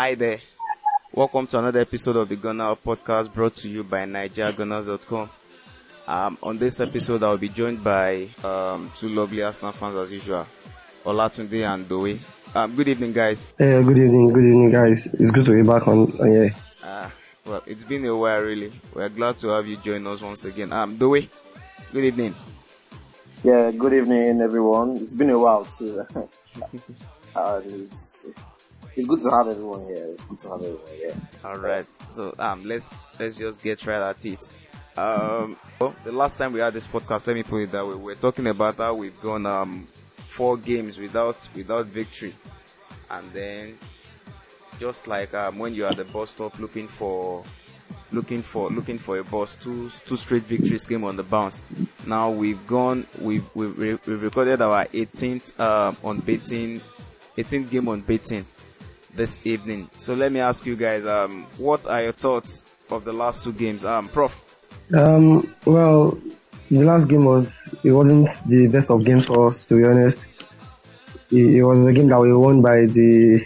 Hi there. Welcome to another episode of the Gunner podcast brought to you by NaijaGunners.com. Um, on this episode, I'll be joined by um, two lovely Arsenal fans as usual, Olatunde and Doe. Um, good evening, guys. Hey, good evening, good evening, guys. It's good to be back on. on yeah. Uh, well, it's been a while, really. We're glad to have you join us once again. Um, Doe, good evening. Yeah, good evening, everyone. It's been a while too. uh, it's, it's good to have everyone here. It's good to have everyone here. All right. So um, let's let's just get right at it. Um, well, the last time we had this podcast, let me put it that way. We're talking about how we've gone um four games without without victory, and then just like um when you're at the bus stop looking for looking for looking for a bus, two two straight victories came on the bounce. Now we've gone, we've we've, we've recorded our 18th um unbeaten 18th game unbeaten this evening. So let me ask you guys, um, what are your thoughts of the last two games? Um, Prof. Um, well, the last game was it wasn't the best of games for us to be honest. It, it was a game that we won by the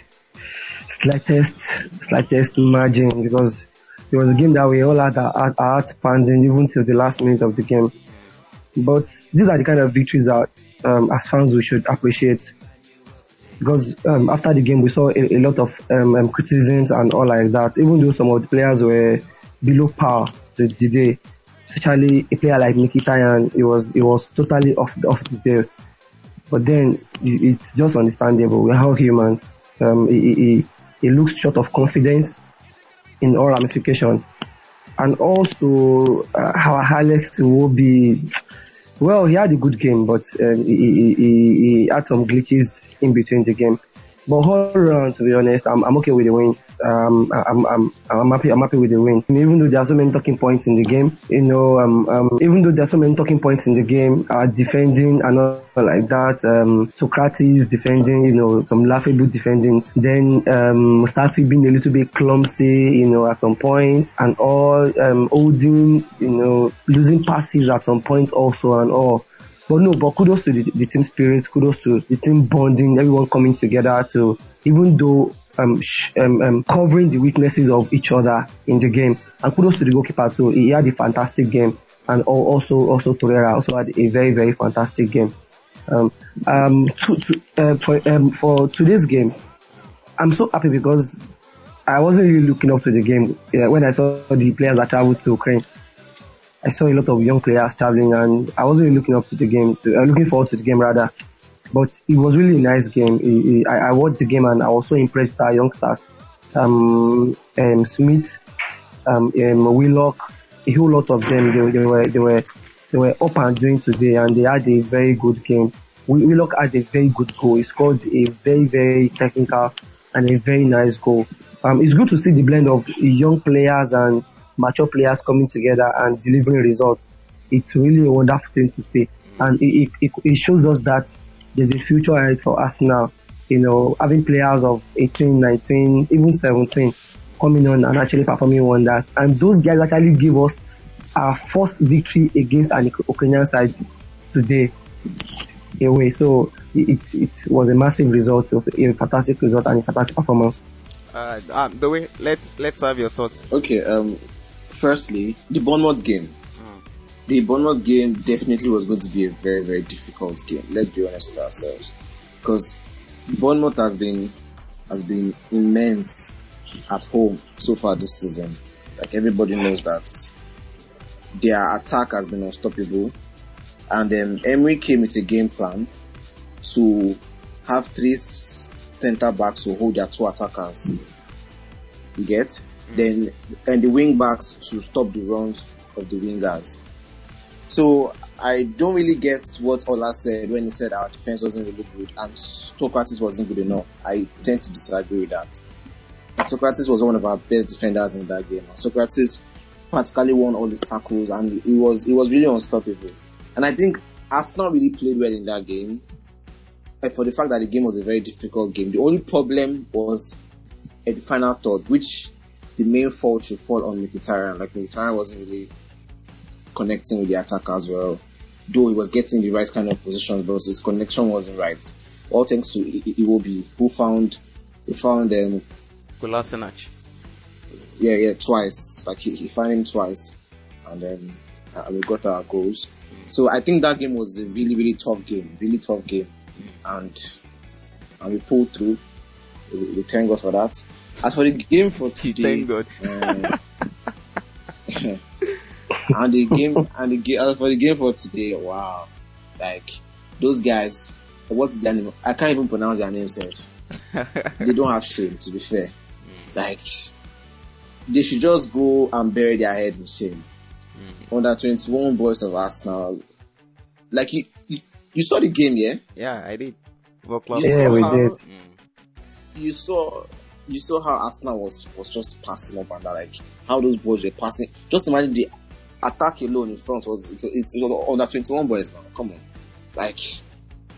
slightest slightest margin because it was a game that we all had our, our hearts pounding even till the last minute of the game. But these are the kind of victories that um, as fans we should appreciate because um, after the game we saw a, a lot of um, um, criticisms and all like that. Even though some of the players were below par the, the day, especially a player like Mkhitaryan, it was it was totally off off the day. But then it's just understandable. We're all humans. Um, he, looks short of confidence in all ramifications, and also uh, our Alex will be well, he had a good game, but um, he, he, he, had some glitches in between the game. But all around, to be honest, I'm, I'm okay with the win. Um, I'm, I'm, I'm happy, I'm happy with the win. Even though there are so many talking points in the game, you know, um, um, even though there are so many talking points in the game, uh, defending and all like that, um, Sokratis defending, you know, some laughable defending, then, um, Mustafi being a little bit clumsy, you know, at some point, and all, um, holding, you know, losing passes at some point also and all. But no, but kudos to the, the team spirit, kudos to the team bonding, everyone coming together to, even though um, sh- um, um, covering the weaknesses of each other in the game. And kudos to the goalkeeper too. He had a fantastic game, and also also Torreira also had a very very fantastic game. Um, um, to, to, uh, for um, for today's game, I'm so happy because I wasn't really looking up to the game yeah, when I saw the players that traveled to Ukraine. I saw a lot of young players traveling, and I wasn't really looking up to the game. To, uh, looking forward to the game rather. But it was really a nice game. I, I, watched the game and I was so impressed by youngsters. Um, um, Smith, um, um, Willock, a whole lot of them. They, they, were they were they were up and doing today, and they had a very good game. Willock had a very good goal. He scored a very very technical and a very nice goal. Um, it's good to see the blend of young players and mature players coming together and delivering results. It's really a wonderful thing to see, and it, it, it shows us that there's a future ahead for Arsenal. You know, having players of 18, 19, even 17 coming on and actually performing wonders. And those guys actually give us our first victory against an Ukrainian side today away. So it, it was a massive result, of a fantastic result and a fantastic performance. Uh, um, the way let's let's have your thoughts. Okay. Um, firstly, the Bournemouth game the Bournemouth game definitely was going to be a very, very difficult game. Let's be honest with ourselves, because Bournemouth has been has been immense at home so far this season. Like everybody knows that their attack has been unstoppable, and then Emery came with a game plan to have three centre backs to hold their two attackers. You get mm. then and the wing backs to stop the runs of the wingers. So I don't really get what Ola said when he said our defense wasn't really good and Sokratis wasn't good enough. I tend to disagree with that. Sokratis was one of our best defenders in that game. Sokratis practically won all his tackles and he was he was really unstoppable. And I think Arsenal really played well in that game. for the fact that the game was a very difficult game. The only problem was at the final third, which the main fault should fall on Mkhitaryan. Like Mkhitaryan wasn't really connecting with the attacker as well. Though he was getting the right kind of positions, but his connection wasn't right. All thanks to Iwobi, who found who found um, Kolasinac. Yeah, yeah, twice. Like he, he found him twice, and then uh, we got our goals. So I think that game was a really, really tough game, really tough game, and and we pulled through. We, we thank God for that. As for the game for today, Thank God. uh, and the game and the game as for the game for today, wow, like those guys, what's their name? I can't even pronounce their name, self. They don't have shame, to be fair. Like they should just go and bury their head in shame. Under 21 boys of Arsenal, like you, you, you saw the game, yeah. Yeah, I did. World. Yeah, we how, did. Mm. You saw, you saw how Arsenal was was just passing up and that, like how those boys were passing. Just imagine the attack alone in front was it, it, was under 21 boys now. Come on, like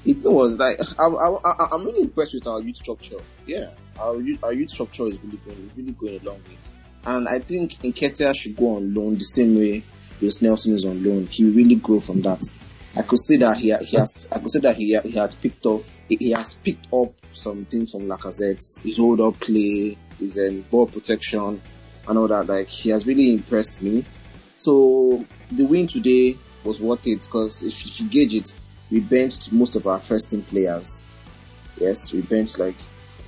it was like I, I, I'm really impressed with our youth structure. Yeah, our youth, our youth structure is really going really going a long way, and I think Nketiah should go on loan the same way Reiss Nelson is on loan. He really grow from that. I could say that he, he has I could say that he he has picked up he, he has picked up some things from Lacazette, his hold up play, his um, ball protection, and all that. Like he has really impressed me. So the win today was worth it because if, if you gauge it, we benched most of our first team players. Yes, we benched like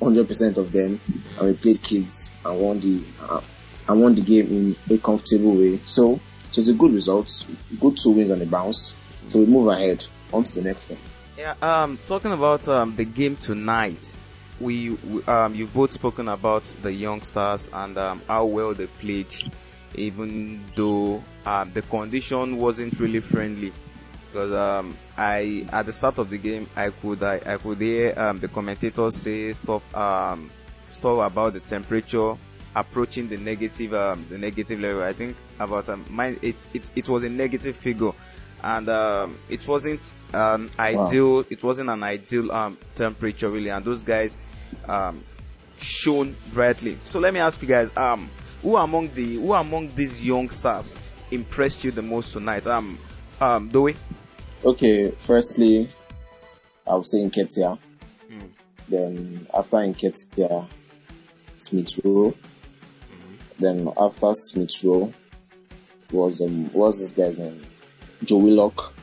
100% of them, and we played kids and won the uh, and won the game in a comfortable way. So it was a good result, good two wins on the bounce. So we move ahead on to the next one. Yeah, um, talking about um, the game tonight, we, um, you've both spoken about the youngsters and um, how well they played, even though um, the condition wasn't really friendly. Because um, I at the start of the game, I could I, I could hear um, the commentators say stuff um, stuff about the temperature approaching the negative um, the negative level. I think about um, mine it, it it was a negative figure and um, it wasn't an ideal it wasn't an ideal um, temperature really and those guys um, shone brightly so let me ask you guys um who among the who among these youngsters impressed you the most tonight um um Dewey Okay, firstly, I would say Nketiah. Mm. Then after Nketiah, Smith Rowe. Then after Smith Rowe was um what's this guy's name? Joe Willock.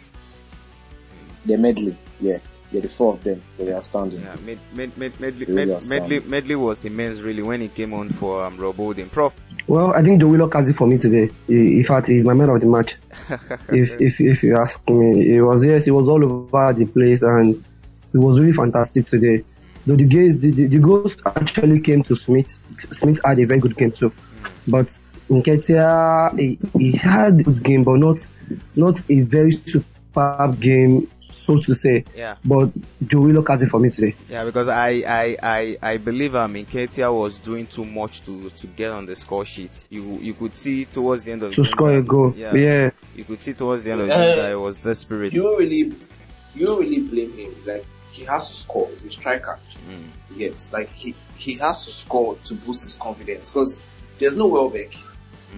The medley, yeah. Yeah, the four of them, they were standing. yeah Med, Med, Med, Medley, Really Med. Medley, Medley was immense really when he came on for um, Rob Holding Prof Well, I think has it for me today. He- In fact, he's my man of the match. if if if you ask me, it was yes, he was all over the place and it was really fantastic today. Though the game, the, the, the goals actually came to Smith. Smith had a very good game too, but Nketiah he, he had a good game, but not not a very superb game, so to say. yeah But Joe Willock has it for me today. Yeah, because I I I, I believe um Nketiah was doing too much to to get on the score sheet. You you could see towards the end of the To game score a goal, Yeah, yeah. You could see towards the end of the game that it was desperate. You really, you really blame him. Like he has to score. He's a striker. Mm. Yes, like he he has to score to boost his confidence because there's no Welbeck.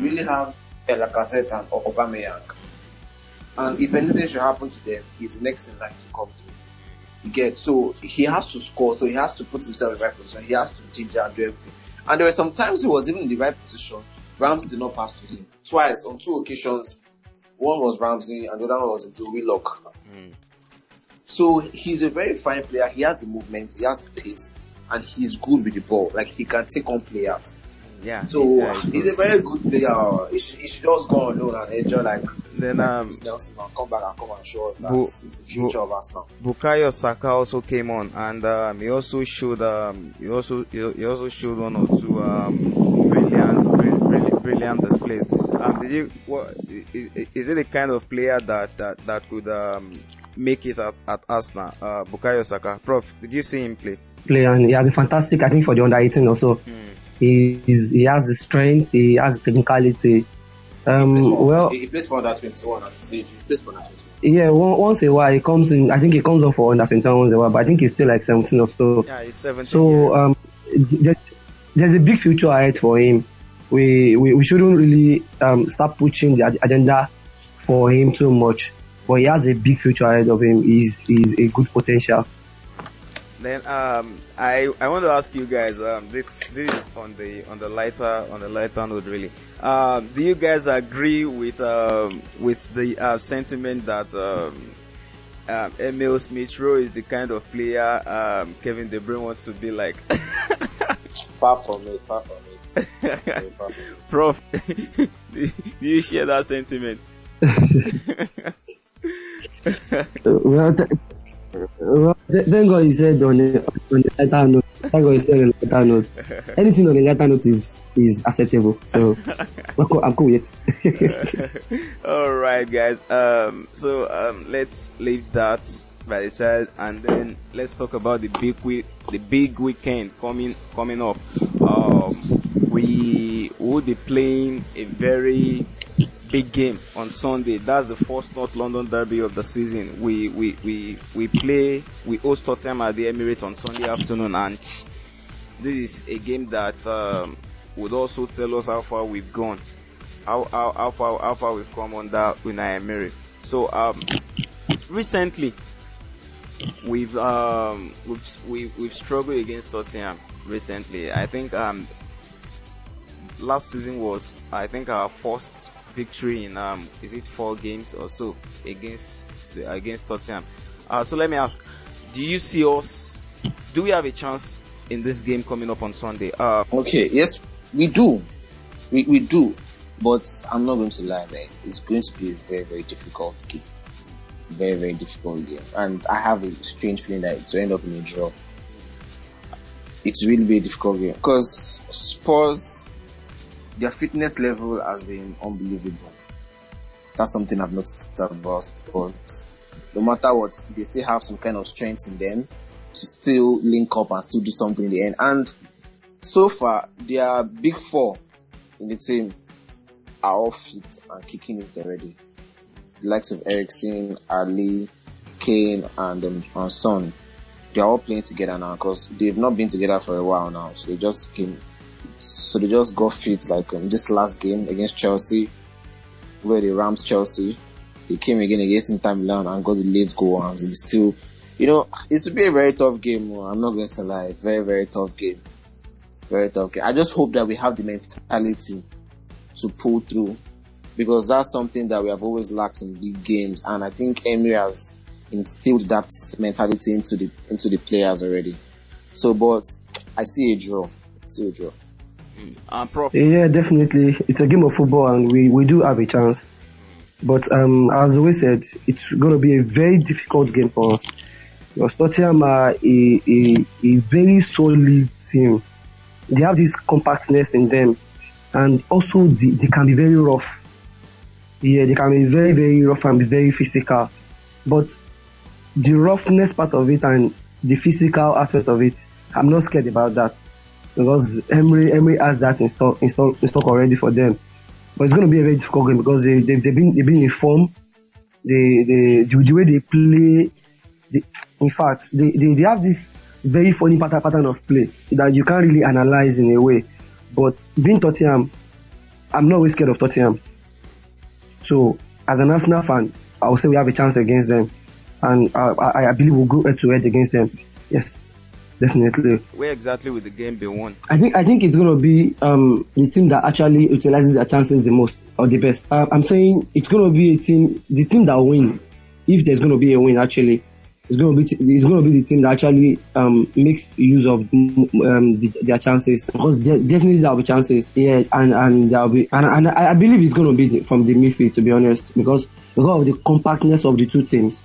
We really have El Lacazette and O- Aubameyang. And if anything should happen to them, he's next in line to come through. You get so he has to score, so he has to put himself in the right position. He has to ginger and do everything. And there were some times he was even in the right position. Rams did not pass to him twice on two occasions. One was Ramsey, and the other one was Joe Willock. Mm. So he's a very fine player. He has the movement, he has the pace, and he's good with the ball. Like he can take on players. Yeah. So he's a very good player. He should, he should just go on loan and enjoy like then um Reiss Nelson and come back and come and show us that Bu- he's the future of Arsenal. Bukayo Saka also came on and um, he also showed um, he also he he also showed one or two um, brilliant brill- brill- brilliant displays. Um, did you what i- i- is it the kind of player that that, that could um, make it at, at Arsenal? Uh, Bukayo Saka, Prof, did you see him play? Play and he has a fantastic, I think, for the under 18 also. Hmm. He he has the strength, he has the technicality. Um, He well, he, he plays for under 21 as he said. He plays for under 21. yeah, one- once a while he comes in. I think he comes up for under 21 once a while, but I think he's still like 17 or so. Yeah, he's 17 years. So um, there's, there's a big future ahead for him. We we, we shouldn't really um, start pushing the agenda for him too much. But he has a big future ahead of him. He's he's a good potential. Then um, I I want to ask you guys um, this this is on the on the lighter on the lighter note really. Um, do you guys agree with um, with the uh, sentiment that um, um, Emile Smith Rowe is the kind of player um, Kevin De Bruyne wants to be like? far from it, far from it. Prof, do you share that sentiment? well, well, th- thank God you said on the, on a lighter note. Thank God you said on a lighter note. Anything on a lighter note is is acceptable. So I'm cool, I'm cool with it. All right, guys. Um, so um, let's leave that by the side, and then let's talk about the big week, the big weekend coming coming up. Um, we will be playing a very big game on Sunday. That's the first North London derby of the season. We we we we play we host Tottenham at the Emirates on Sunday afternoon, and this is a game that um, would also tell us how far we've gone, how how, how far how far we've come that Unai Emery. So um, recently we've um we've we, we've struggled against Tottenham recently. I think um last season was I think our first victory in um is it four games or so against the, against Tottenham. Uh, so let me ask, do you see us? Do we have a chance in this game coming up on Sunday? Uh, okay, yes, we do, we we do, but I'm not going to lie, man. It's going to be a very very difficult game, very very difficult game, and I have a strange feeling that it will end up in a draw. It will be a difficult game because Spurs their fitness level has been unbelievable. That's something I've noticed about Spurs. No matter what, they still have some kind of strength in them to still link up and still do something in the end. And so far, their big four in the team are all fit and kicking it already. The likes of Eriksen, Alli, Kane, and um, and Son, they are all playing together now because they've not been together for a while now. So they just came so they just got fit like in this last game against Chelsea, where they rammed Chelsea. They came again against Inter Milan and got the late goal and they still, you know, it will be a very tough game. Oh, I'm not going to lie, very very tough game, very tough game. I just hope that we have the mentality to pull through because that's something that we have always lacked in big games, and I think Emery has instilled that mentality into the into the players already. So, but I see a draw. I see a draw. Um, Prof. Yeah, definitely. It's a game of football, and we, we do have a chance. But um, as we said, it's going to be a very difficult game for us. Because Tottenham are a, a, a very solid team. They have this compactness in them, and also they, they can be very rough. Yeah, they can be very, very rough and be very physical. But the roughness part of it and the physical aspect of it, I'm not scared about that because Emery Emery has that in stock in in already for them. But it's going to be a very difficult game because they they they've been they've been informed. They they the, the way they play, they, in fact they, they they have this very funny pattern pattern of play that you can't really analyze in a way. But being Tottenham, I'm not always scared of Tottenham. So as an Arsenal fan, I would say we have a chance against them, and I, I, I believe we'll go head to head against them. Yes definitely. Where exactly will the game be won? I think I think it's going to be um, the team that actually utilizes their chances the most or the best. Uh, I'm saying it's going to be a team, the team that win. If there's going to be a win, actually, it's going to be it's going to be the team that actually um, makes use of um, the, their chances because de- definitely there will be chances. Yeah, and and there will be and, and I, I believe it's going to be from the midfield to be honest because because of the compactness of the two teams.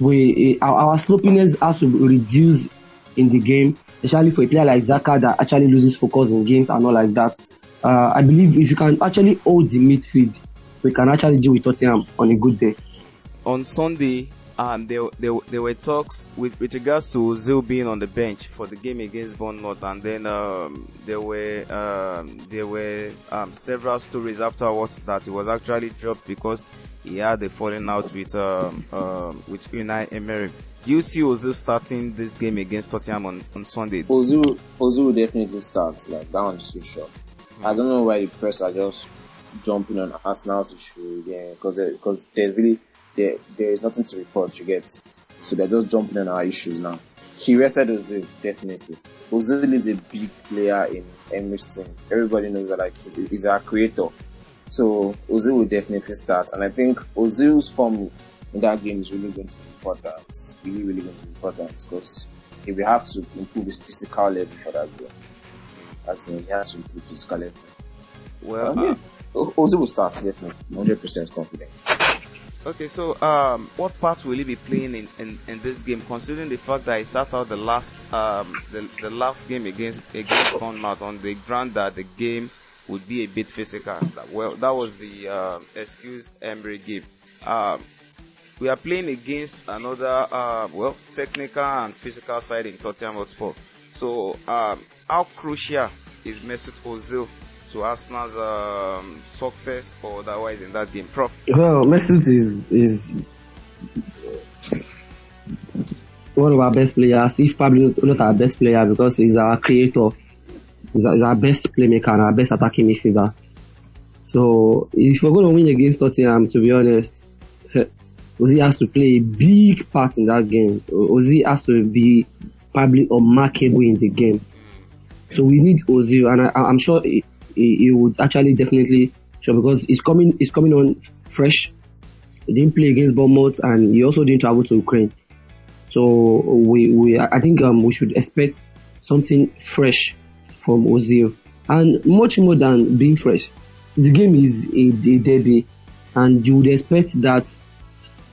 We our, our sloppiness has to reduce in the game, especially for a player like Xhaka that actually loses focus in games and all like that. Uh, I believe if you can actually hold the midfield, we can actually deal with Tottenham on a good day. On Sunday, um, there, there, there were talks with, with regards to Ozil being on the bench for the game against Bournemouth, and then um, there were um, there were um, several stories afterwards that he was actually dropped because he had a falling out with um, um, with Unai Emery. Do you see Ozil starting this game against Tottenham on, on Sunday? Ozil, Ozil will definitely start. Like that one's too sure. Mm-hmm. I don't know why the press are just jumping on Arsenal's issue again because because there's really there there is nothing to report. You get so they're just jumping on our issues now. he rested Ozil definitely. Ozil is a big player in Emery's team. Everybody knows that like he's, he's our creator. So Ozil will definitely start, and I think Ozil's form in that game is really going to be Really, really going to be important because he will have to improve his physical level for that game. As in, he has to improve physical level. Well, Um, yeah. uh, O- Ozil will start definitely, 100% confident. okay. So, um, what part will he be playing in, in, in this game? Considering the fact that he sat out the last um the, the last game against against Bournemouth on the ground that the game would be a bit physical. Well, that was the um, excuse Emery gave. Um, we are playing against another uh, well technical and physical side in Tottenham Hotspur. So, um, how crucial is Mesut Ozil to Arsenal's um, success or otherwise in that game, Prof? Well, Mesut is is one of our best players, if probably not- our best player because he's our creator. He's our, he's our best playmaker and our best attacking midfielder. So if we're going to win against Tottenham, to be honest, Ozzy has to play a big part in that game. Ozzy has to be probably unmarkable in the game. So we need Ozil, and I, I'm sure he, he, would actually definitely show because he's coming he's coming on fresh. He didn't play against Bournemouth, and he also didn't travel to Ukraine. So we we I think um, we should expect something fresh from Ozil, and much more than being fresh. The game is a, a derby, and you would expect that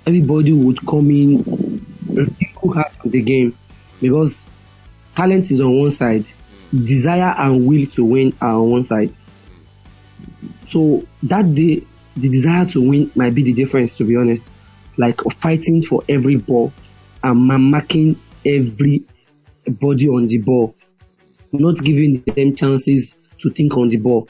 everybody would come in hard on the game because talent is on one side, desire and will to win are on one side. So that day, the desire to win might be the difference, to be honest. Like fighting for every ball and marking every body on the ball, not giving them chances to think on the ball.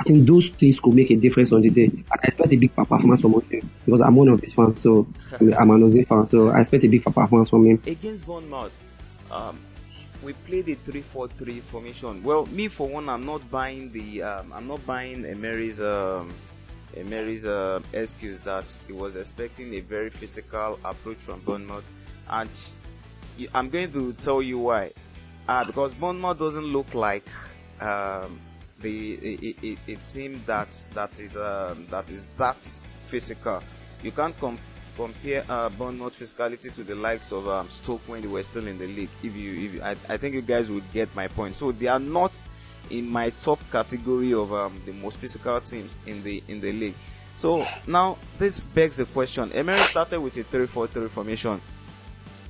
I think those things could make a difference on the day. I expect a big performance from him because I'm one of his fans, so I'm an Ozil fan, so I expect a big performance from him. against Bournemouth, um, we played a 3-4-3 formation. Well, me for one, I'm not buying the, um, I'm not buying Emery's, um, Emery's uh, excuse that he was expecting a very physical approach from Bournemouth, and I'm going to tell you why. Uh, because Bournemouth doesn't look like um, the a, team that that is um, that is that physical. You can't com- compare uh, Bournemouth physicality to the likes of um, Stoke when they were still in the league. If you, if you I, I think you guys would get my point. So they are not in my top category of um, the most physical teams in the in the league. So now this begs the question: Emery started with a 3-4-3 formation.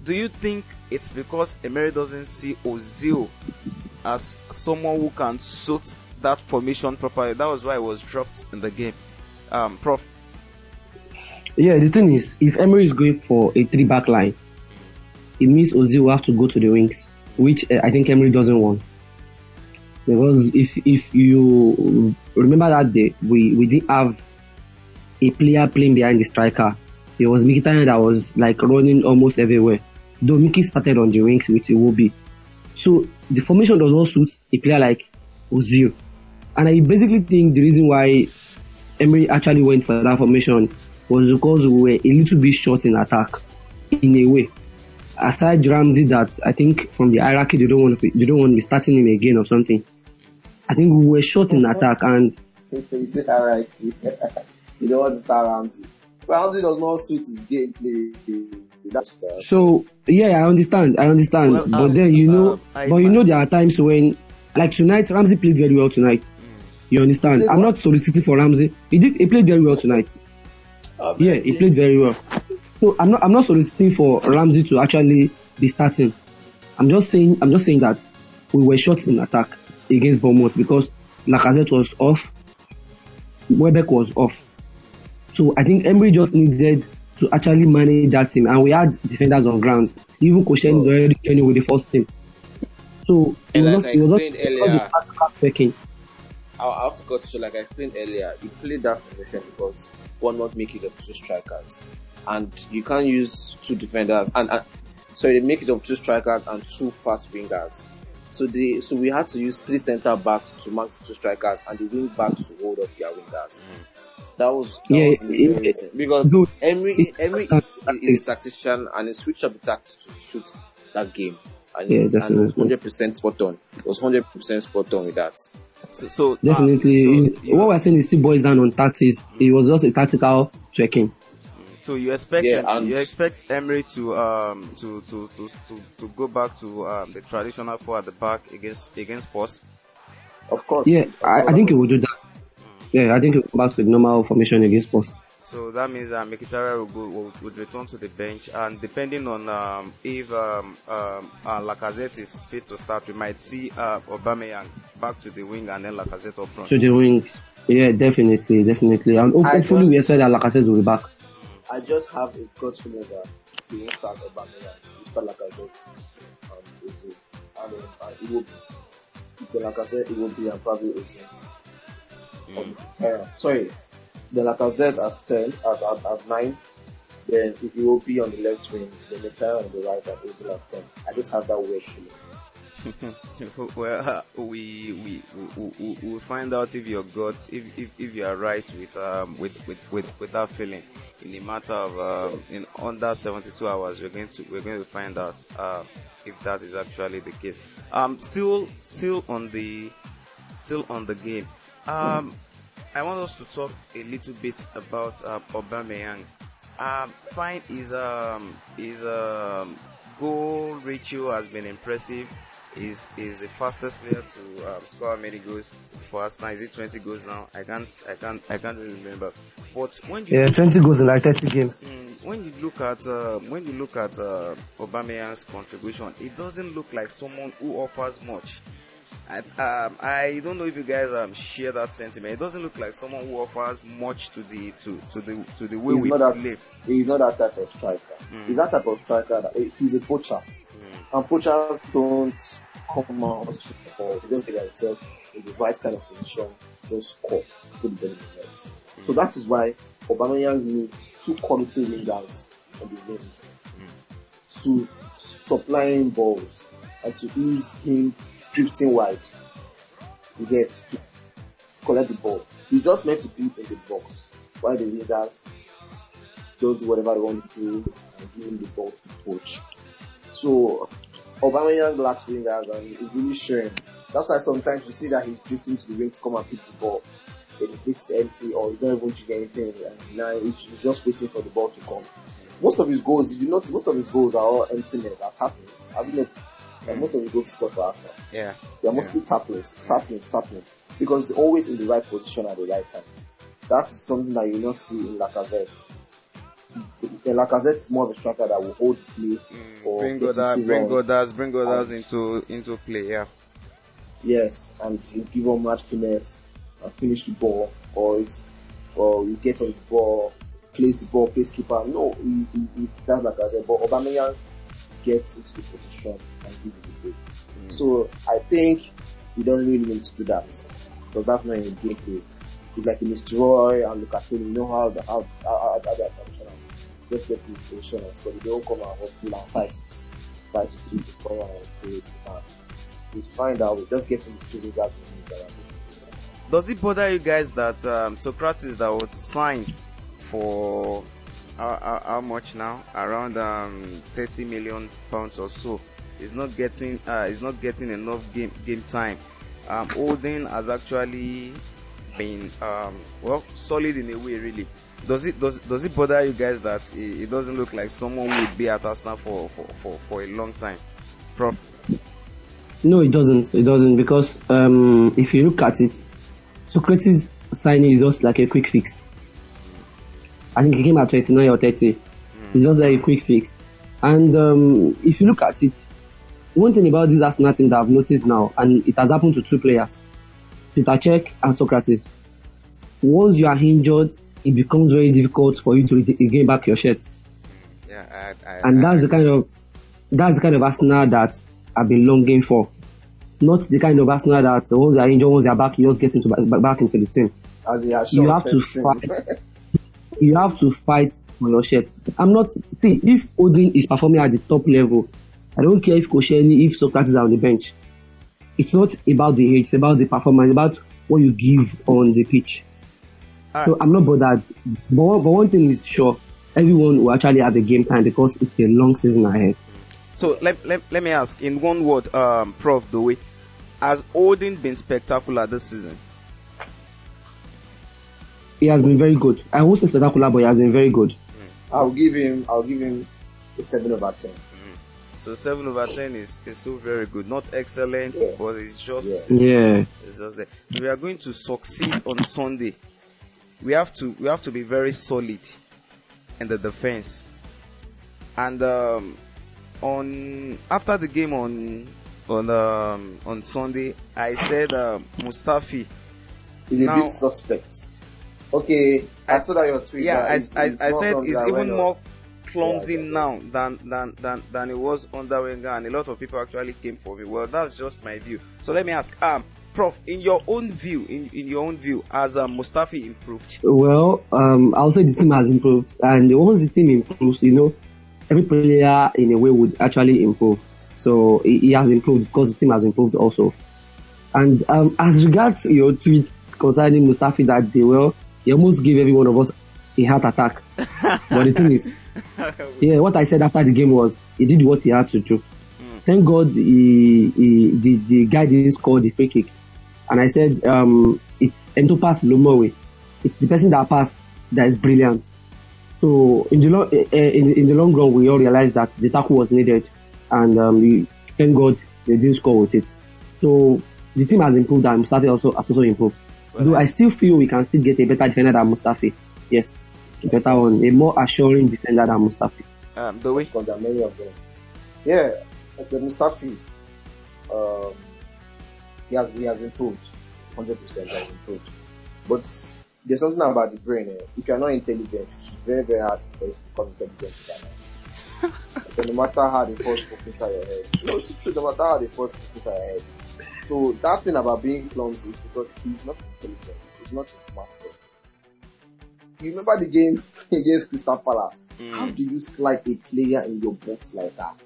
Do you think it's because Emery doesn't see Ozil as someone who can suit that formation properly? That was why it was dropped in the game. Um, Prof. Yeah, the thing is, if Emery is going for a three back line, it means Ozil will have to go to the wings, which uh, I think Emery doesn't want. Because if if you remember that day, we, we didn't have a player playing behind the striker. It was Mkhitaryan that was like running almost everywhere. Though Mickey started on the wings with Iwobi. So the formation does not suit a player like Ozil. And I basically think the reason why Emery actually went for that formation was because we were a little bit short in attack, in a way. Aside Ramsey, that I think from the hierarchy they don't want to be, they don't want to be starting him again or something. I think we were short in attack, and you say alright. you don't want to start Ramsey. Ramsey does not suit his gameplay. That's so yeah, I understand, I understand. Well, but um, then you know, um, but you know there are times when, like tonight, Ramsey played very well tonight. You understand? I'm not soliciting for Ramsey. He did. He played very well tonight. Um, Yeah, he played very well. So I'm not I'm not soliciting for Ramsey to actually be starting. I'm just saying I'm just saying that we were short in attack against Bournemouth because Lacazette was off, Welbeck was off. So I think Emery just needed to actually manage that team, and we had defenders on ground. Even Koscielny is already training with the first team. So it was like just, I it was just, explained it was earlier- a tactical checking. I I have to cut to like I explained earlier, you played that position because one not make it of two strikers, and you can't use two defenders and, and sorry they make it of two strikers and two fast wingers. So they so we had to use three centre backs to mark two strikers and the wing backs to hold up their wingers. That was that Yeah, was it- reason. because Dude, Emery Emery is, is a tactician and he switched up the tactics to suit that game. And, Yeah, and it was definitely. 100% spot on. It was 100% spot on with that. So, so Definitely. um, so, you, what we're saying is still boys down on tactics. It was just a tactical checking. so you expect Yeah, you expect Emery to um to to to to, to go back to um, the traditional four at the back against against Spurs. Of course. Yeah, I, I think he will do that. Yeah, I think he'll go back to the normal formation against us. So that means uh, Mkhitaryan will, go, will, would return to the bench, and depending on um, if um, um, uh, Lacazette is fit to start, we might see uh, Aubameyang back to the wing and then Lacazette up front. To the wing. Yeah, definitely, definitely. And ho- I hopefully we just- expect that Lacazette will be back. I just have a gut feeling that he won't start Aubameyang. He start Lacazette and Ozil. And then uh, it will be. If the Lacazette, it will be and probably Ozil. on the ten. Sorry, the Lacazette as ten, as as, as nine. Then be on the left wing, then the on the right, and Ozil as ten. I just have that weird feeling. well, uh, we we we we we'll find out if your guts, if if, if you are right with um with, with, with, with that feeling. In a matter of um, in under 72 hours, we're going to we're going to find out uh, if that is actually the case. Um, still still on the still on the game. Um, I want us to talk a little bit about uh, Aubameyang. Um, fine, his um his um goal ratio has been impressive. Is is the fastest player to um, score many goals for Arsenal? Is it 20 goals now? I can't I can't I can't really remember. But when you Yeah, 20 goals in like 30 games. Mm, when you look at uh, when you look at uh, Aubameyang's contribution, it doesn't look like someone who offers much. I, um, I don't know if you guys um, share that sentiment. It doesn't look like someone who offers much to the to, to the to the way He's we play. that. He's not that type of striker. Mm. He's that type of striker. That, eh, he's a poacher, Mm, and poachers don't come out or they just get themselves in the right kind of position to just score, to put the ball in. So that is why Aubameyang needs two quality wingers on the wing to supply him balls and to ease him drifting wide. You get to collect the ball. You just meant to be in the box while the wingers just do whatever they want to do and give him the ball to coach. So Aubameyang lacks wingers and it's really showing. That's why sometimes you see that he's drifting to the wing to come and pick the ball. Then it's empty or he's not even doing anything and now he's just waiting for the ball to come. Most of his goals, you notice, most of his goals are all empty net, are tap-ins. Have you noticed? That most of his goals he scored for Arsenal. yeah. They are mostly tap-ins, tap-ins, tap-ins. Because he's always in the right position at the right time. That's something that you don't see in Lacazette. In Lacazette is more of a striker that will hold play Mm, bring 82 others, bring others, bring others into into play. Yeah. Yes, and you give him mad finesse and finish the ball, or or you get on the ball, place the ball, place keeper. No, he, he, he that's said, but Aubameyang gets into the position and gives you the ball. So I think he doesn't really need to do that because that's not his gameplay. He's like a Mr. Roy and him. You know how the how how, how, how they are traditional. Just get in the position and score. They don't come and hustle and fight with fight team to come and create. And it's fine that we just get in the guys that are good. Does it bother you guys that um, Sokratis that was signed for how, how, how much now? Around um, 30 million pounds or so. Is not getting uh, is not getting enough game game time. Um, Holding has actually been um, well solid in a way really. Does it does does it bother you guys that it, it doesn't look like someone would be at Arsenal for, for, for, for a long time? Prof. No, it doesn't. It doesn't because um, if you look at it, Sokratis signing is just like a quick fix. I think he came at 29 or 30. It's just like a quick fix. And um, if you look at it, one thing about this Arsenal team that I've noticed now, and it has happened to two players, Peter Cech and Sokratis. Once you are injured, it becomes very difficult for you to re- gain back your shirt. Yeah, I, I, And I- that's the kind of that's the kind of Arsenal that I've been longing for. Not the kind of Arsenal that once they are injured, once they are back, you just get into back, back into the team. As he has You have to fight. You have to fight for your shirt. I'm not see if Holding is performing at the top level. I don't care if Koscielny, if Sokratis are on the bench. It's not about the age, it's about the performance, about what you give on the pitch. Alright. So I'm not bothered. But, one- but one thing is sure, everyone will actually have a game time because it's a long season ahead. So let, let, let me ask in one word, um, Prof. Dowie, has Holding been spectacular this season? He has been very good. I won't say spectacular, but he has been very good. I'll give him. I'll give him a seven over ten. So seven over ten is, is still very good. Not excellent, Yeah. but it's just Yeah. it's just there. We are going to succeed on Sunday, we have to we have to be very solid in the defense. And um, on after the game on on um, on Sunday, I said um, Mustafi. He's a Now- bit suspect. Okay, I, I- saw that your tweet. Yeah, I, it's- I, it's I said it's even when, uh, more clumsy Yeah, yeah, now than, than than than it was under Wenger, and a lot of people actually came for me. Well, that's just my view. So let me ask, um, Prof, in your own view, in, in your own view, has um, Mustafi improved? Well, um, I'll say the team has improved, and once the team improves, you know, every player in a way would actually improve. So he, he has improved because the team has improved also. And um, as regards your tweet concerning Mustafi that day, well, he almost gave every one of us a heart attack. but the thing is, yeah, what I said after the game was he did what he had to do. Thank God he, he the, the guy didn't score the free kick. And I said um, it's Entopas Lomowe. It's the person that passed that is brilliant. So in the long uh, in, in the long run, we all realized that the tackle was needed, and um, we, thank God they didn't score with it. So the team has improved, and Mustafi also has also improved. Well, Though I still feel we can still get a better defender than Mustafi. Yes, a better one, a more assuring defender than Mustafi. um, the way because there are many of them. Yeah, the Mustafi, um, he has he has improved, hundred percent has improved. But there's something about the brain. Eh? If you're not intelligent, it's very very hard for you to become intelligent overnight. no matter how the force poke inside your head, no, it's true. No matter how the force poke inside your head. So that thing about being clumsy is because he's not intelligent. He's not a smart person. You remember the game against Crystal Palace? Mm. How do you slide a player in your box like that?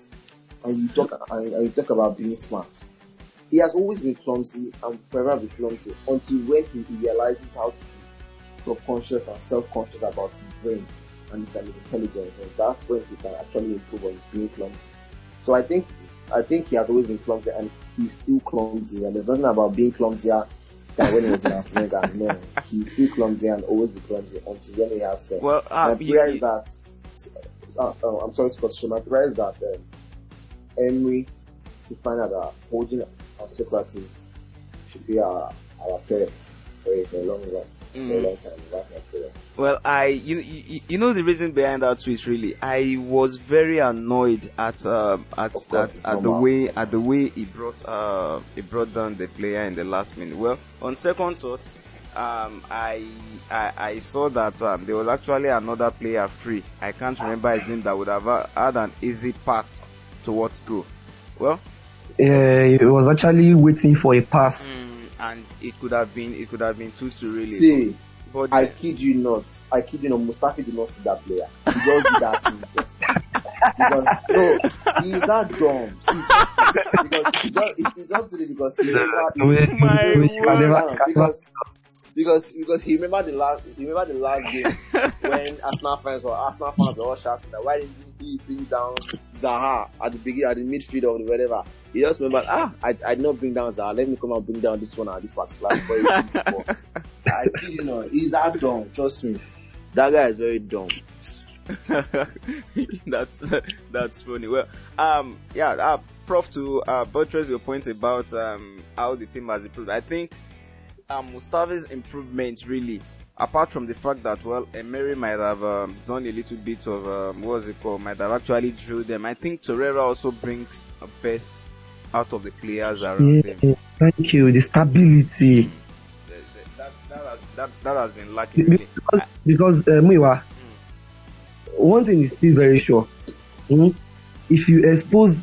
And you talk and, and you talk about being smart. He has always been clumsy and forever be clumsy until when he realizes how to be subconscious and self-conscious about his brain and his, and his intelligence, and that's when he can actually improve on his being clumsy. So I think I think he has always been clumsy and he's still clumsy, and there's nothing about being clumsier than when he was in Arsenal. No, he's still clumsy and always be clumsy until when he has sense. well, My um, you- prayer you- is that uh, uh, I'm sorry to cut you. My prayer is that um, Emery should find out that holding our Sokratis should be our our prayer for a, long run, Mm. long time. That's my prayer. Well, I you, you you know the reason behind that tweet really. I was very annoyed at um, at course, at, at the way at the way he brought uh he brought down the player in the last minute. Well, on second thoughts, um I I, I saw that um, there was actually another player free. I can't remember his name that would have uh, had an easy path towards goal. Well, Uh, he was actually waiting for a pass. mm, and it could have been it could have been two to really. See, but I kid you not. I kid you not. Mustafi did not see that player. He just did that thing just because no, he is that dumb. See, because he just, he, he just did it because he remember. He, We- My we word. can never- No, because because because he remember the last he remember the last game when Arsenal fans were Arsenal fans were all shouting that why didn't he bring down Zaha at the beginning at the midfield or whatever. He just remembered ah I I did not bring down Zaha. Let me come and bring down this one at this particular before. I kid you know he's that dumb. Trust me, that guy is very dumb. that's that's funny. Well, um, yeah, uh, Prof, to uh, buttress your point about um how the team has improved, I think um Mustafi's improvement really, apart from the fact that well, Emery might have um, done a little bit of um, what's it called, might have actually drew them. I think Torreira also brings a best out of the players around. Yeah, thank you. The stability. That, that, has that, that has been lacking really. Because, because uh, Muiwa, one thing is still very sure. mm, If you expose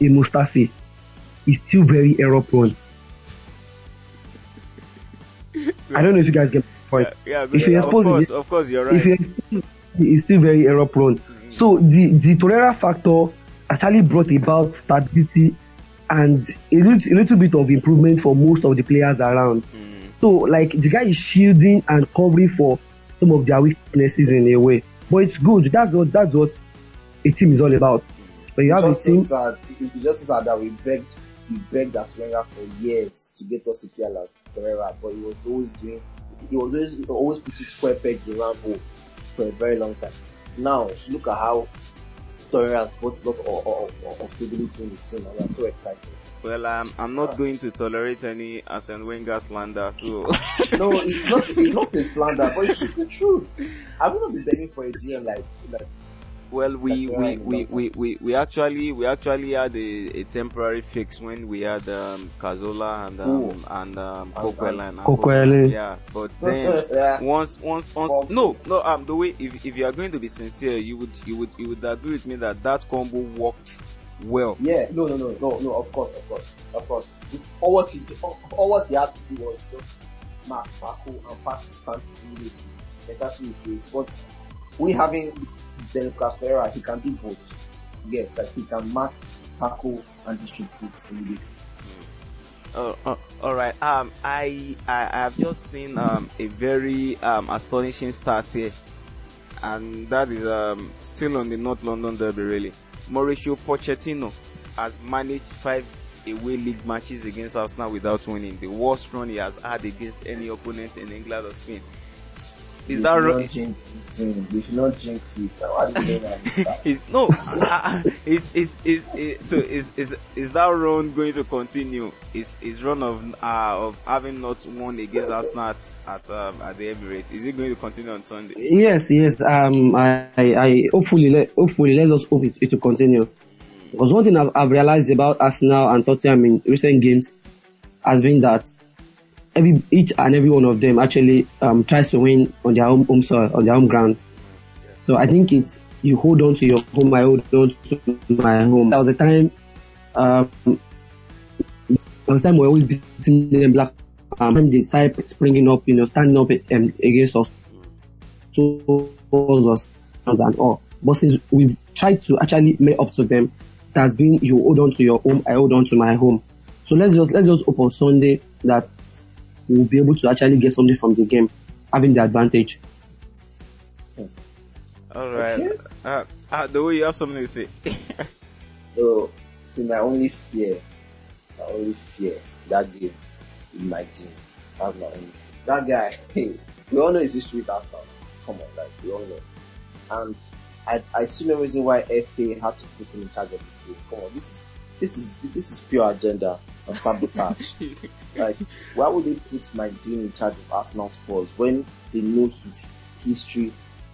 a Mustafi, he's still very error prone. I don't know if you guys get my point. Yeah, If you of expose it- course, of course, you're right. If you expose, he's still very error prone. So the the Torreira factor actually brought about stability and a little, a little bit of improvement for most of the players around. Mm. So like the guy is shielding and covering for some of their weaknesses in a way. But it's good. That's what that's what a team is all about. But you have a team. so sad. It's just so sad that we begged, we begged Aswenga for years to get us to play like Pereira, but he was always doing, he was always, he always putting square pegs in round hole for a very long time. Now look at how Torreira has brought a lot of, of, stability in the team, and I'm so excited. Well, um, I'm not going to tolerate any Arsene Wenger slander, so no, it's not, it's not a slander, but it's just the truth. I would not be begging for a GM like, like well, we we, right, we, we, we, we actually we actually had a, a temporary fix when we had um, Cazorla and Ooh. um, and um, And- Coquelin and Coquelin. Yeah, but then yeah. once once once Well- no no um the way if if you are going to be sincere, you would you would you would agree with me that that combo worked well. Yeah, no, no, no, no, no. Of course, of course, of course. All what he, all, all what he had to do was just mark Paco and pass to Santos immediately. It's actually great. But we having Del Caspera, he can do both. Yes, like he can mark, tackle, and distribute immediately. Oh, oh, all right. Um, I I have just seen um a very um astonishing start here, and that is um still on the North London Derby really. Mauricio Pochettino has managed five away league matches against Arsenal without winning, the worst run he has had against any opponent in England or Spain. Is We that wrong? jinx this thing? We should not jinx it. Why do you say that? is no uh, is, is is is so is is is that run going to continue is is run of uh of having not won against Arsenal at at, um, at the Emirates is it going to continue on Sunday Yes, yes. Um, I, I, I hopefully, let, hopefully, let us hope it, it will continue. Because one thing I've, I've realized about Arsenal and Tottenham in recent games has been that every each and every one of them actually um, tries to win on their home, home soil, on their home ground. So I think it's you hold on to your home, I hold on to my home. That was a time. Um, there was a time we always beating them black. Um, they started springing up, you know, standing up um, against us towards us and all. But since we've tried to actually make up to them, it has been you hold on to your home, I hold on to my home. So let's just let's just hope on Sunday that we'll be able to actually get something from the game, having the advantage. all right Okay. uh, uh the way you have something to say So, see, my only fear, my only fear, that game with Mike Dean. That's my only fear. That guy, hey, we all know his history with Arsenal. Come on, like, we all know. And I, I see no reason why FA had to put him in charge of this game. Come on, this is, this is, this is pure agenda and sabotage. like, why would they put Mike Dean in charge of Arsenal sports when they know his history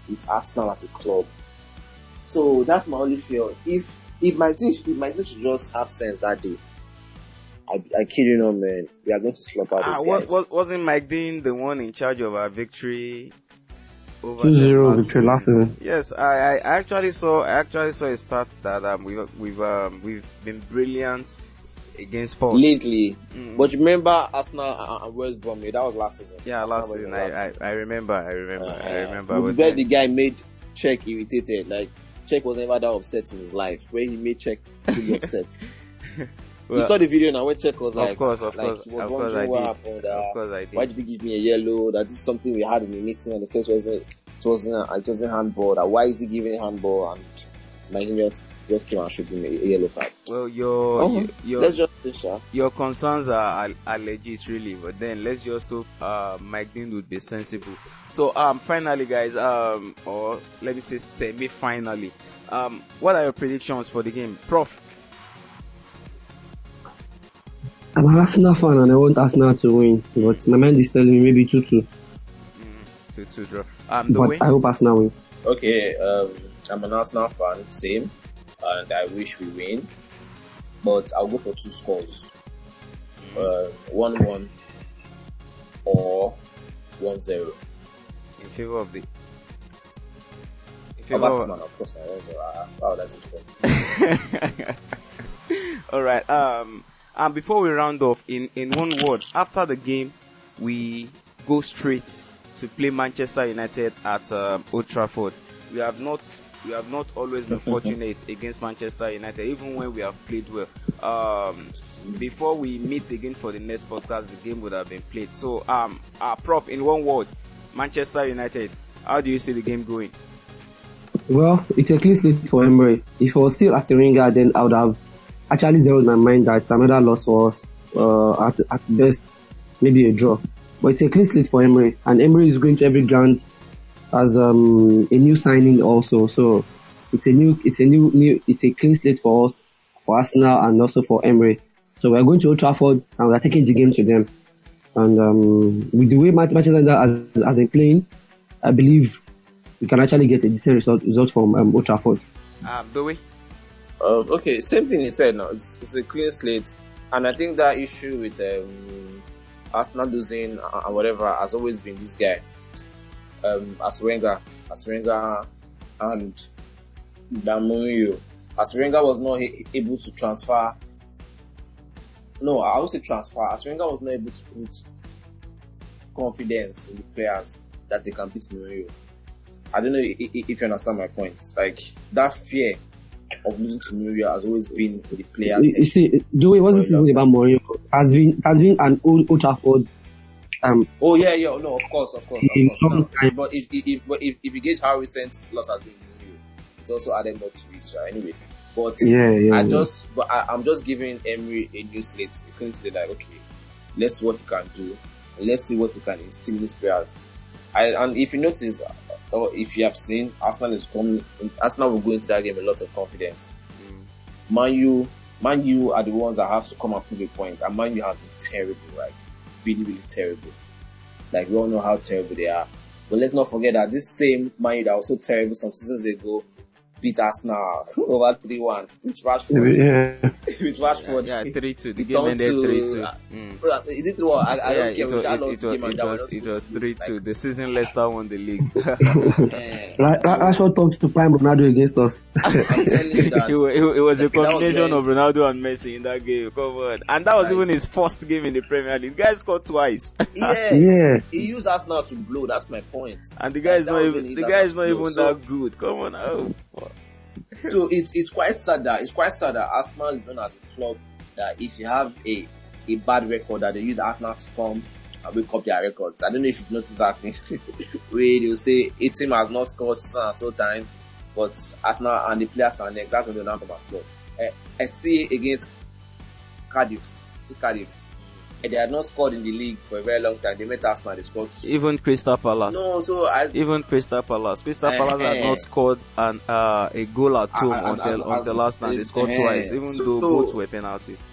with Arsenal as a club? So that's my only fear. If if Mike Dean if Mike Dean should just have sense that day, I I kid you not, man, we are going to slaughter those Ah, guys. was, was, wasn't Mike Dean the one in charge of our victory over 2-0 victory last season. Yes, I, I actually saw I actually saw a stat that um we've we've um we've been brilliant against Spurs. lately. Mm. But you remember Arsenal and- West Brom? That was last season. yeah, last season I, last I, season. I remember I remember I Uh, remember. We but bet the guy made Cech irritated. Like Cech was never that upset in his life. When he made Cech really upset. well, you saw the video now when Cech was of like, course, of like, course, he was of course I did. happened. Uh, Of course I did. why did he give me a yellow? That is something we had in the meeting and the says wasn't it wasn't it wasn't handball. That why is he giving handball? And my just just came and showed him a, a yellow card. Well, your Uh-huh. your your, Let's just say, sure. your concerns are, are are legit, really. But then let's just hope uh, Mike Dean would be sensible. So um, finally, guys, um, or let me say semi-finally, um, what are your predictions for the game, Prof? I'm an Arsenal fan and I want Arsenal to win, but my mind is telling me maybe 2 2. Mm, to to draw. Um, the But way. I hope Arsenal wins. Okay, um, I'm an Arsenal fan, same, and I wish we win, but I'll go for two scores, uh, one-one or one-zero. in favor of the. In Of favor Arsenal, of course, one-zero. Uh, wow, that's a score. All right. Um, and before we round off, in in one word, after the game, we go straight to play Manchester United at um, Old Trafford. We have not we have not always been fortunate against Manchester United, even when we have played well. Um, before we meet again for the next podcast, the game would have been played. So, um, uh, Prof, in one word, Manchester United. How do you see the game going? Well, it's a clean slate for Emery. If it was still Arsene Wenger, then I would have actually zeroed my mind that it's another loss for us. Uh, at, at best, maybe a draw. But it's a clean slate for Emery, and Emery is going to every ground as um, a new signing also. So it's a new, it's a new, new, it's a clean slate for us, for Arsenal, and also for Emery. So we're going to Old Trafford and we're taking the game to them. And um, with the way Manchester United has, has been playing, I believe we can actually get a decent result, result from um, Old Trafford. Um, do we? Um, okay, same thing he said now. It's, it's a clean slate. And I think that issue with um, Arsenal losing and whatever has always been this guy, um, Arsene Wenger, Aswenga and Damuyo. Arsene Wenger was not able to transfer. No, I would say transfer. Arsene Wenger was not able to put confidence in the players that they can beat Mourinho. I don't know if you understand my point. Like that fear of losing to Mourinho has always been the players. You, see, the way it wasn't even about Mourinho. Has been has been an old Old Trafford. Um, oh yeah, yeah, no, of course, of course, of course. No. But if if if, if you gauge how recent loss has been, it's also added more to it. So anyways, but yeah, yeah, I yeah. just but I, I'm just giving Emery a new slate, a clean slate. Like okay, let's see what he can do. Let's see what he can instill in his players. I, and if you notice, or if you have seen, Arsenal is coming. Arsenal will go into that game with lots of confidence. Mm. Man U, Man U are the ones that have to come and prove a point, and Man U has been terrible, right? Really, really terrible. Like we all know how terrible they are. But let's not forget that this same Man that was so terrible some seasons ago beat Arsenal over 3-1 with Rashford. Yeah. with Rashford. Yeah, 3-2. The game ended 3-2. Mm. Is it 3 I, I yeah, don't care it was, it, lost it, the game was, it was, was it was 3-2. Like, the season Leicester won the league. eh, Rashford talked to prime Ronaldo against us. I'm telling you that. it, wa- it, it was a That was combination of Ronaldo and Messi in that game. Come on. And that was Right. even his first game in the Premier League. The guy scored twice. Yes. Yeah. He used Arsenal to blow. That's my point. and the guy is not even the guy is not even blow. that good. Come on. Oh. So it's it's quite sad that it's quite sad that Arsenal is known as a club that if you have a a bad record that they use Arsenal to come and wake up their records. I don't know if you've noticed that thing where they'll say a team has not scored so and so time, but Arsenal and the players stand next. That's when they'll now come and score. Uh, I see against Cardiff, see Cardiff. They had not scored in the league for a very long time. They met Arsenal, they scored two. Even Crystal Palace. No, so I Even Crystal Palace. Crystal Eh, Palace had eh. not scored an uh, a goal at home Ah, ah, until ah, ah, until last night. They scored eh. twice, even So- though both were penalties.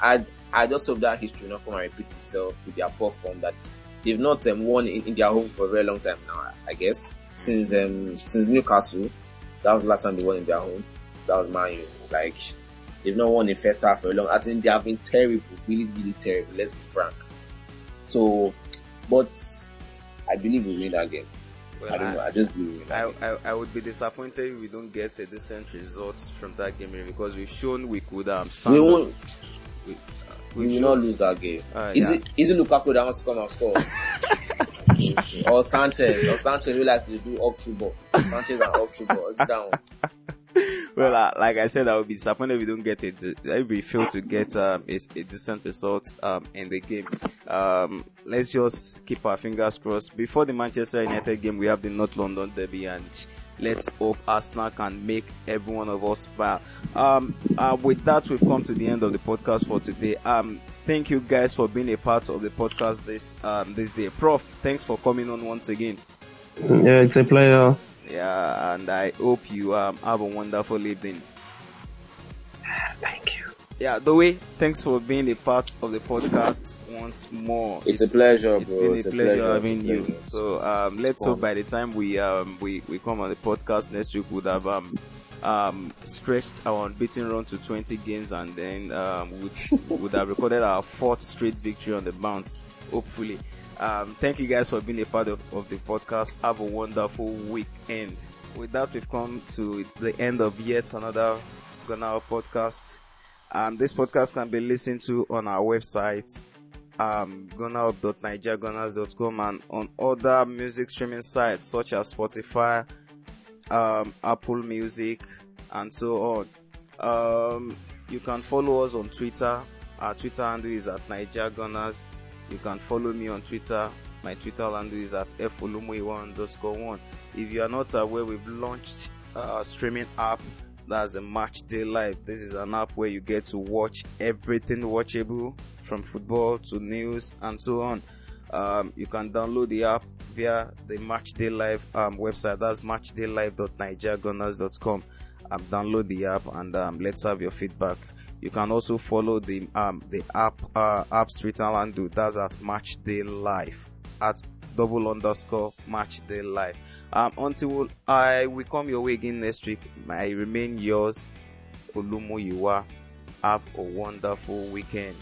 I I just hope that history not come and repeat itself with their poor form that they've not um, won in, in their home for a very long time now. I guess since um since Newcastle, that was the last time they won in their home. That was Man U. Like they've not won in first half for a long. As in they have been terrible, really really terrible. Let's be frank. So, but I believe we win that game. Well, I don't know. I just believe. I, I, I would be disappointed if we don't get a decent result from that game because we've shown we could um, stand We won't. We, uh, We will shown, not lose that game. Uh, is yeah. it is it Lukaku that wants to come and score? or Sanchez, or Sanchez who likes to do up through ball. Sanchez and up through ball. It's down. Well, uh, like I said, I would be disappointed if we don't get it. If we fail to get um, a, a decent result um, in the game. Um, let's just keep our fingers crossed. Before the Manchester United game, we have the North London derby, and let's hope Arsenal can make every one of us smile. Um, uh, with that, we've come to the end of the podcast for today. Um, thank you guys for being a part of the podcast this um, this day. Prof, thanks for coming on once again. Yeah, it's a player. Yeah, and I hope you um, have a wonderful evening. Thank you. yeah, the way, thanks for being a part of the podcast once more. It's, a pleasure, It's bro. been it's a pleasure pleasure having you. pleasure. So um, let's fun. hope by the time we um we, we come on the podcast next week, we would have um um stretched our unbeaten run to 20 games and then um would would have recorded our fourth straight victory on the bounce. Hopefully. Um, thank you guys for being a part of, of the podcast. Have a wonderful weekend. With that, we've come to the end of yet another Ghana podcast. Um, this podcast can be listened to on our website, um, gunnerup.NaijaGunners.com and on other music streaming sites such as Spotify, um, Apple Music, and so on. Um, you can follow us on Twitter. Our Twitter handle is at NaijaGunners. You can follow me on Twitter. My Twitter handle is at folumuiwa underscore one. If you are not aware, we've launched a streaming app. That's a Match Day Live. This is an app where you get to watch everything watchable from football to news and so on. Um, you can download the app via the Match Day Live um, website. That's matchdaylive.NaijaGunners.com. Um, download the app and um, let's have your feedback. You can also follow the um, the app uh, app's Twitter handle. That's at Match Day Live at double underscore Match Day Live. Um, until I will come your way again next week, I remain yours, Olumoyiwa. Have a wonderful weekend.